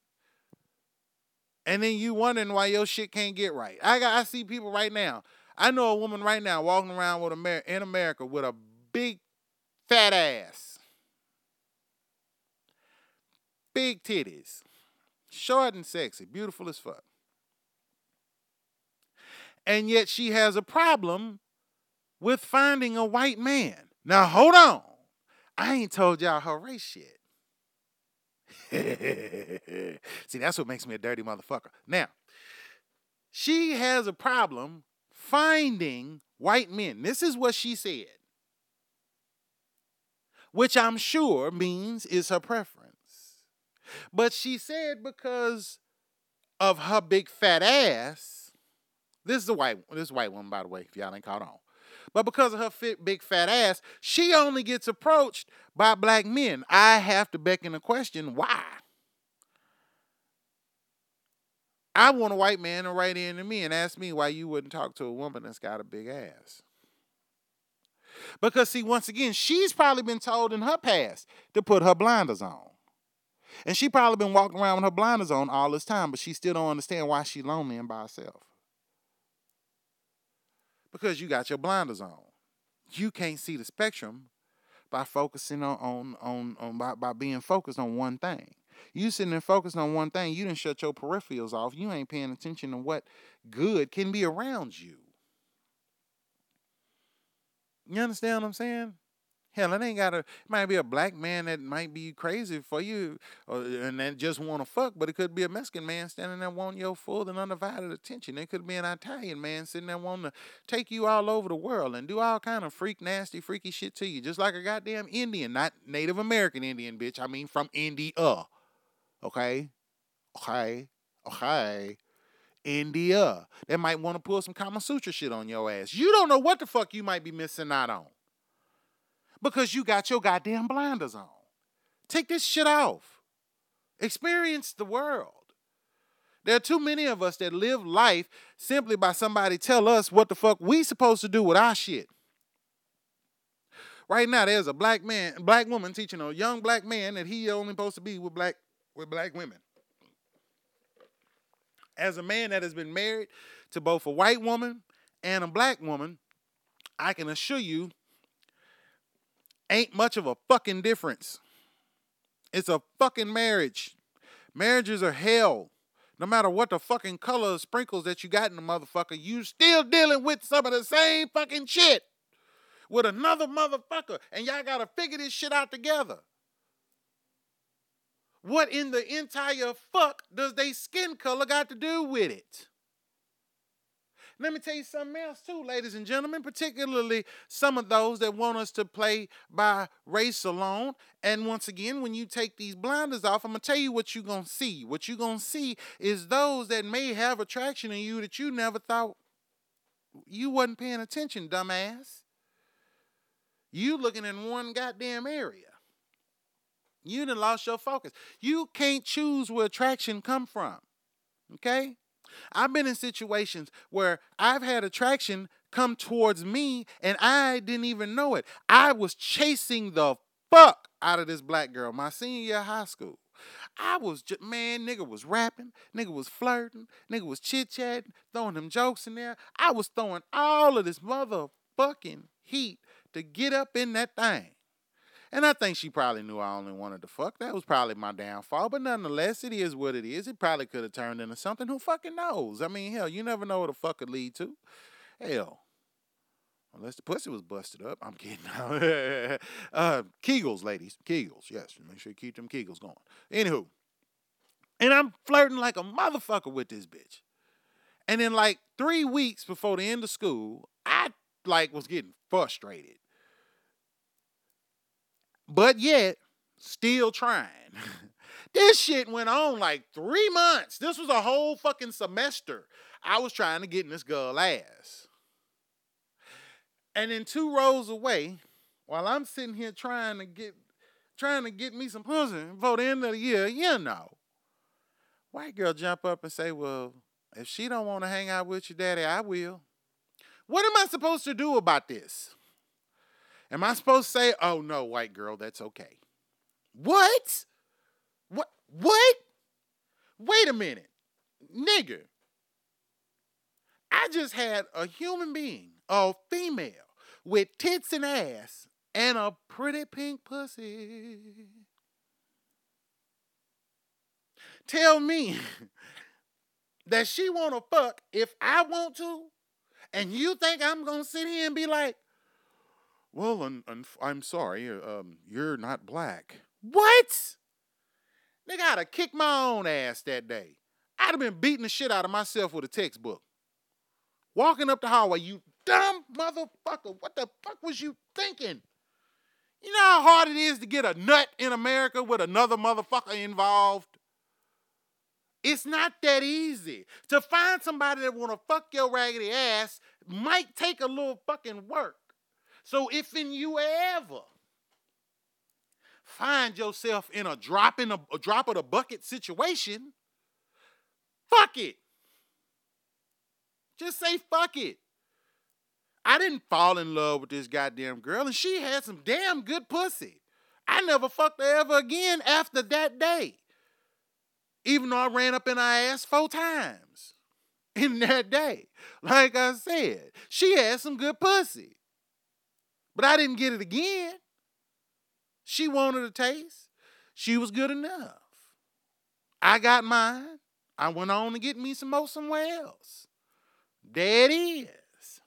And then you wondering why your shit can't get right. I got I see people right now. I know a woman right now walking around with Amer- in America with a big fat ass. Big titties. Short and sexy, beautiful as fuck. And yet she has a problem with finding a white man. Now hold on. I ain't told y'all her race yet. (laughs) See, that's what makes me a dirty motherfucker. Now, she has a problem finding white men. This is what she said, which I'm sure means is her preference. But she said because of her big fat ass. This is a white this is white woman, by the way, if y'all ain't caught on. But because of her fit, big fat ass, she only gets approached by black men. I have to beckon the question why? I want a white man to write in to me and ask me why you wouldn't talk to a woman that's got a big ass. Because, see, once again, she's probably been told in her past to put her blinders on. And she probably been walking around with her blinders on all this time, but she still don't understand why she's lonely and by herself because you got your blinders on. You can't see the spectrum by focusing on on on, on by, by being focused on one thing. You sitting there focused on one thing, you didn't shut your peripherals off. You ain't paying attention to what good can be around you. You understand what I'm saying? Hell, it ain't got a. It might be a black man that might be crazy for you, or, and then just want to fuck. But it could be a Mexican man standing there wanting your full and undivided attention. It could be an Italian man sitting there wanting to take you all over the world and do all kind of freak, nasty, freaky shit to you, just like a goddamn Indian, not Native American Indian, bitch. I mean from India. Okay, okay, okay. India. They might want to pull some Kama Sutra shit on your ass. You don't know what the fuck you might be missing out on because you got your goddamn blinders on. Take this shit off. Experience the world. There are too many of us that live life simply by somebody tell us what the fuck we supposed to do with our shit. Right now, there's a black man, black woman teaching a young black man that he only supposed to be with black with black women. As a man that has been married to both a white woman and a black woman, I can assure you, ain't much of a fucking difference. It's a fucking marriage. Marriages are hell. No matter what the fucking color sprinkles that you got in the motherfucker, you still dealing with some of the same fucking shit with another motherfucker. And y'all gotta figure this shit out together. What in the entire fuck does they skin color got to do with it? Let me tell you something else, too, ladies and gentlemen, particularly some of those that want us to play by race alone. And once again, when you take these blinders off, I'm going to tell you what you're going to see. What you're going to see is those that may have attraction in you that you never thought you wasn't paying attention, dumbass. You looking in one goddamn area. You done lost your focus. You can't choose where attraction come from. Okay? I've been in situations where I've had attraction come towards me and I didn't even know it. I was chasing the fuck out of this black girl my senior year of high school. I was just, man, nigga was rapping, nigga was flirting, nigga was chit chatting, throwing them jokes in there. I was throwing all of this motherfucking heat to get up in that thing. And I think she probably knew I only wanted to fuck. That was probably my downfall. But nonetheless, it is what it is. It probably could have turned into something. Who fucking knows? I mean, hell, you never know what the fuck could lead to. Hell. Unless the pussy was busted up. I'm kidding. (laughs) uh, Kegels, ladies. Kegels. Yes. Make sure you keep them Kegels going. Anywho. And I'm flirting like a motherfucker with this bitch. And then like three weeks before the end of school, I like was getting frustrated but yet still trying. (laughs) this shit went on like three months. This was a whole fucking semester. I was trying to get in this girl ass. And then two rows away, while I'm sitting here trying to get trying to get me some pussy before the end of the year, you know. White girl jump up and say, Well, if she don't want to hang out with your daddy, I will. What am I supposed to do about this? Am I supposed to say, oh no, white girl, that's okay? What? What? What? Wait a minute. Nigga. I just had a human being, a female, with tits and ass and a pretty pink pussy. Tell me (laughs) that she wanna fuck if I want to, and you think I'm gonna sit here and be like, well, un- un- I'm sorry, uh, um, you're not black. What? Nigga, I'd have kicked my own ass that day. I'd have been beating the shit out of myself with a textbook. Walking up the hallway, you dumb motherfucker. What the fuck was you thinking? You know how hard it is to get a nut in America with another motherfucker involved? It's not that easy. To find somebody that wanna fuck your raggedy ass might take a little fucking work. So if in you ever find yourself in a drop in a, a drop of the bucket situation, fuck it. Just say fuck it. I didn't fall in love with this goddamn girl, and she had some damn good pussy. I never fucked her ever again after that day. Even though I ran up in her ass four times (laughs) in that day. Like I said, she had some good pussy. But I didn't get it again. She wanted a taste. She was good enough. I got mine. I went on to get me some more somewhere else. There it is.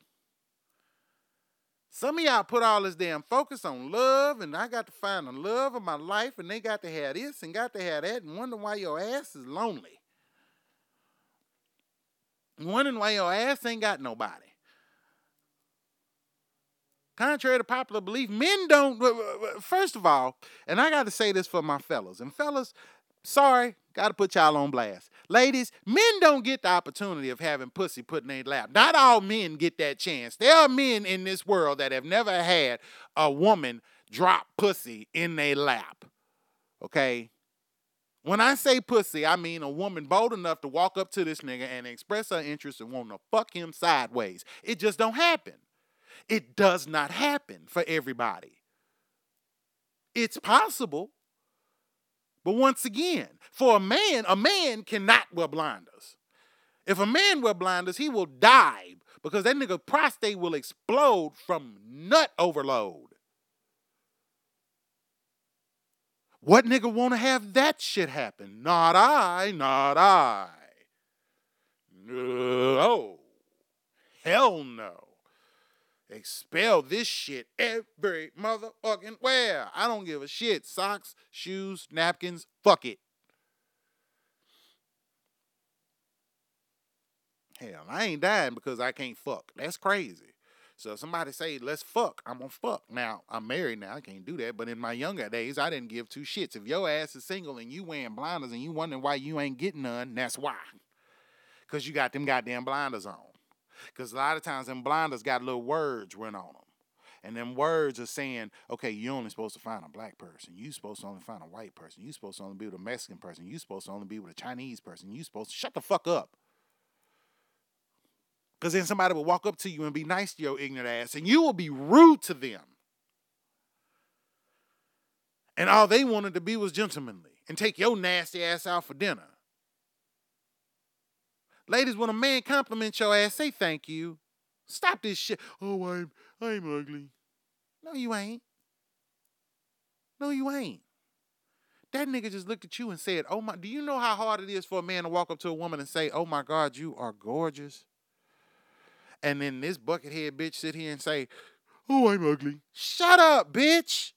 Some of y'all put all this damn focus on love, and I got to find the love of my life, and they got to have this and got to have that, and wonder why your ass is lonely. Wondering why your ass ain't got nobody. Contrary to popular belief, men don't. First of all, and I got to say this for my fellas, and fellas, sorry, got to put y'all on blast. Ladies, men don't get the opportunity of having pussy put in their lap. Not all men get that chance. There are men in this world that have never had a woman drop pussy in their lap. Okay? When I say pussy, I mean a woman bold enough to walk up to this nigga and express her interest and want to fuck him sideways. It just don't happen. It does not happen for everybody. It's possible. But once again, for a man, a man cannot wear blinders. If a man wear blinders, he will die because that nigga prostate will explode from nut overload. What nigga want to have that shit happen? Not I, not I. No. Hell no. Expel this shit every motherfucking where. I don't give a shit. Socks, shoes, napkins, fuck it. Hell, I ain't dying because I can't fuck. That's crazy. So if somebody say, let's fuck, I'm gonna fuck. Now, I'm married now, I can't do that. But in my younger days, I didn't give two shits. If your ass is single and you wearing blinders and you wondering why you ain't getting none, that's why. Cause you got them goddamn blinders on. Cause a lot of times them blinders got little words written on them. And them words are saying, okay, you're only supposed to find a black person. You're supposed to only find a white person. You're supposed to only be with a Mexican person. You're supposed to only be with a Chinese person. You're supposed to shut the fuck up. Because then somebody will walk up to you and be nice to your ignorant ass, and you will be rude to them. And all they wanted to be was gentlemanly and take your nasty ass out for dinner. Ladies, when a man compliments your ass, say thank you. Stop this shit. Oh, I'm I'm ugly. No, you ain't. No, you ain't. That nigga just looked at you and said, Oh my, do you know how hard it is for a man to walk up to a woman and say, Oh my God, you are gorgeous? and then this buckethead bitch sit here and say, "Oh, I'm ugly." Shut up, bitch.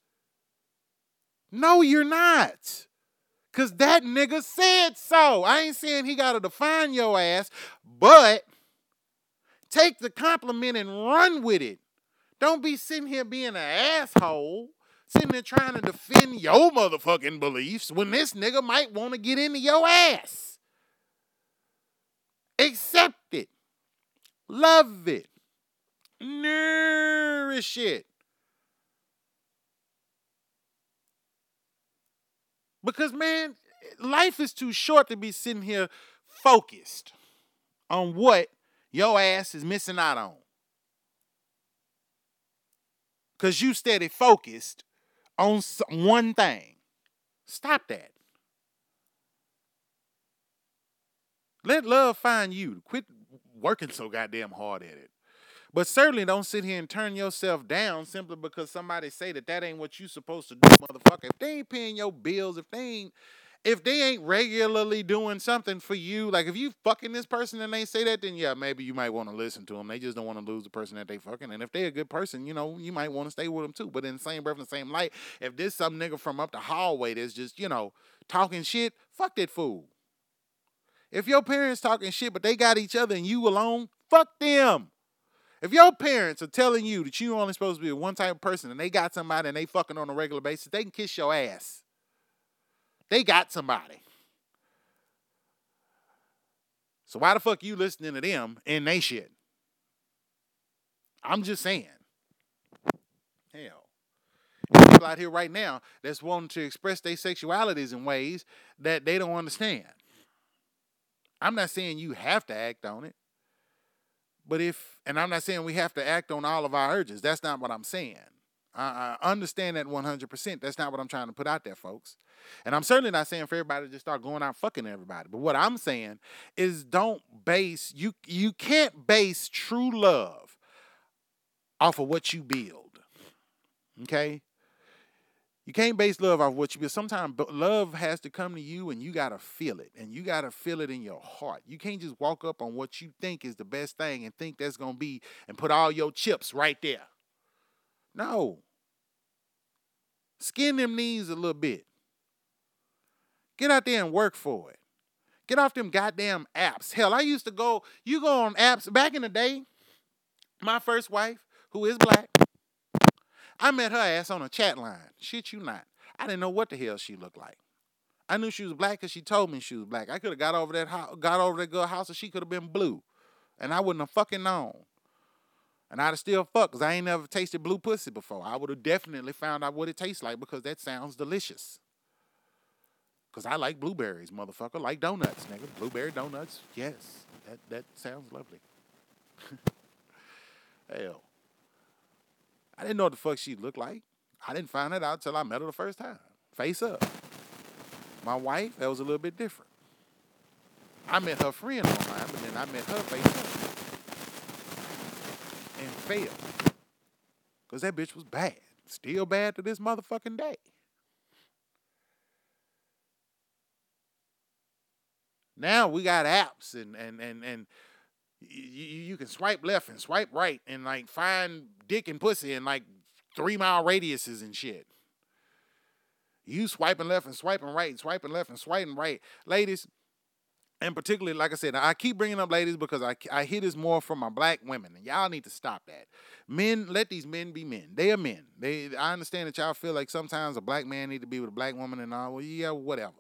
No, you're not. Cause that nigga said so. I ain't saying he gotta define your ass, but take the compliment and run with it. Don't be sitting here being an asshole, sitting there trying to defend your motherfucking beliefs when this nigga might want to get into your ass. Accept it. Love it. Nourish it. Because, man, life is too short to be sitting here focused on what your ass is missing out on. Because you steady focused on one thing. Stop that. Let love find you. Quit working so goddamn hard at it. But certainly don't sit here and turn yourself down simply because somebody say that that ain't what you supposed to do, motherfucker. If they ain't paying your bills, if they ain't if they ain't regularly doing something for you, like if you fucking this person and they say that, then yeah, maybe you might want to listen to them. They just don't want to lose the person that they fucking. And if they a good person, you know, you might want to stay with them too. But in the same breath, in the same light, if this some nigga from up the hallway that's just, you know, talking shit, fuck that fool. If your parents talking shit, but they got each other and you alone, fuck them. If your parents are telling you that you're only supposed to be one type of person and they got somebody and they fucking on a regular basis, they can kiss your ass. They got somebody. So why the fuck you listening to them and they shit? I'm just saying. Hell. People out here right now that's wanting to express their sexualities in ways that they don't understand. I'm not saying you have to act on it. But if, and I'm not saying we have to act on all of our urges. That's not what I'm saying. I, I understand that 100%. That's not what I'm trying to put out there, folks. And I'm certainly not saying for everybody to just start going out fucking everybody. But what I'm saying is don't base, you, you can't base true love off of what you build. Okay? You can't base love off what you feel. Sometimes love has to come to you and you got to feel it. And you got to feel it in your heart. You can't just walk up on what you think is the best thing and think that's going to be and put all your chips right there. No. Skin them knees a little bit. Get out there and work for it. Get off them goddamn apps. Hell, I used to go, you go on apps back in the day. My first wife, who is black, I met her ass on a chat line. Shit you not. I didn't know what the hell she looked like. I knew she was black because she told me she was black. I could have got over that house, got over that girl house, and she could have been blue, and I wouldn't have fucking known. And I'd have still fucked because I ain't never tasted blue pussy before. I would have definitely found out what it tastes like because that sounds delicious. Because I like blueberries, motherfucker. Like donuts, nigga. Blueberry donuts, yes. That that sounds lovely. (laughs) Hell. I didn't know what the fuck she looked like. I didn't find that out till I met her the first time. Face up. My wife, that was a little bit different. I met her friend online, but then I met her face face and failed. Because that bitch was bad. Still bad to this motherfucking day. Now we got apps and and and and you, you can swipe left and swipe right and like find dick and pussy in like three mile radiuses and shit. You swiping left and swiping right, and swiping left and swiping right. Ladies, and particularly, like I said, I keep bringing up ladies because I, I hear this more from my black women, and y'all need to stop that. Men, let these men be men. They are men. They, I understand that y'all feel like sometimes a black man need to be with a black woman and all. Well, yeah, whatever.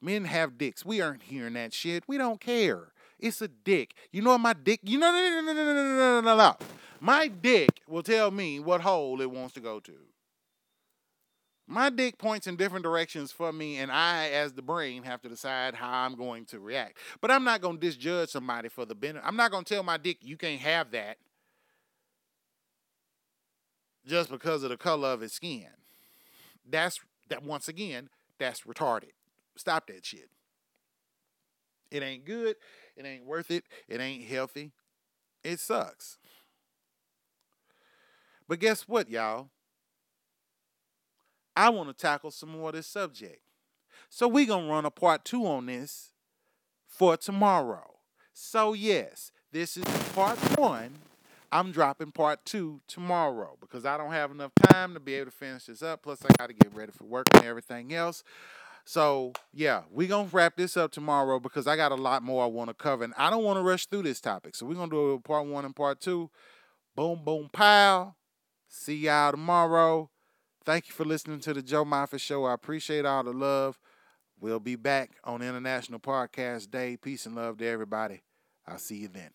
Men have dicks. We aren't hearing that shit. We don't care. It's a dick. You know what my dick? You know, no, no, no, no, no, no, no, no. My dick will tell me what hole it wants to go to. My dick points in different directions for me, and I, as the brain, have to decide how I'm going to react. But I'm not going to disjudge somebody for the benefit. I'm not going to tell my dick you can't have that just because of the color of his skin. That's that. Once again, that's retarded. Stop that shit. It ain't good. It ain't worth it. It ain't healthy. It sucks. But guess what, y'all? I want to tackle some more of this subject. So we're going to run a part two on this for tomorrow. So, yes, this is part one. I'm dropping part two tomorrow because I don't have enough time to be able to finish this up. Plus, I got to get ready for work and everything else. So, yeah, going to wrap this up tomorrow because I got a lot more I want to cover. And I don't want to rush through this topic. So, we're to do a part one and part two. Boom, boom, pow. See y'all tomorrow. Thank you for listening to the Joe Moffett Show. I appreciate all the love. We'll be back on International Podcast Day. Peace and love to everybody. I'll see you then.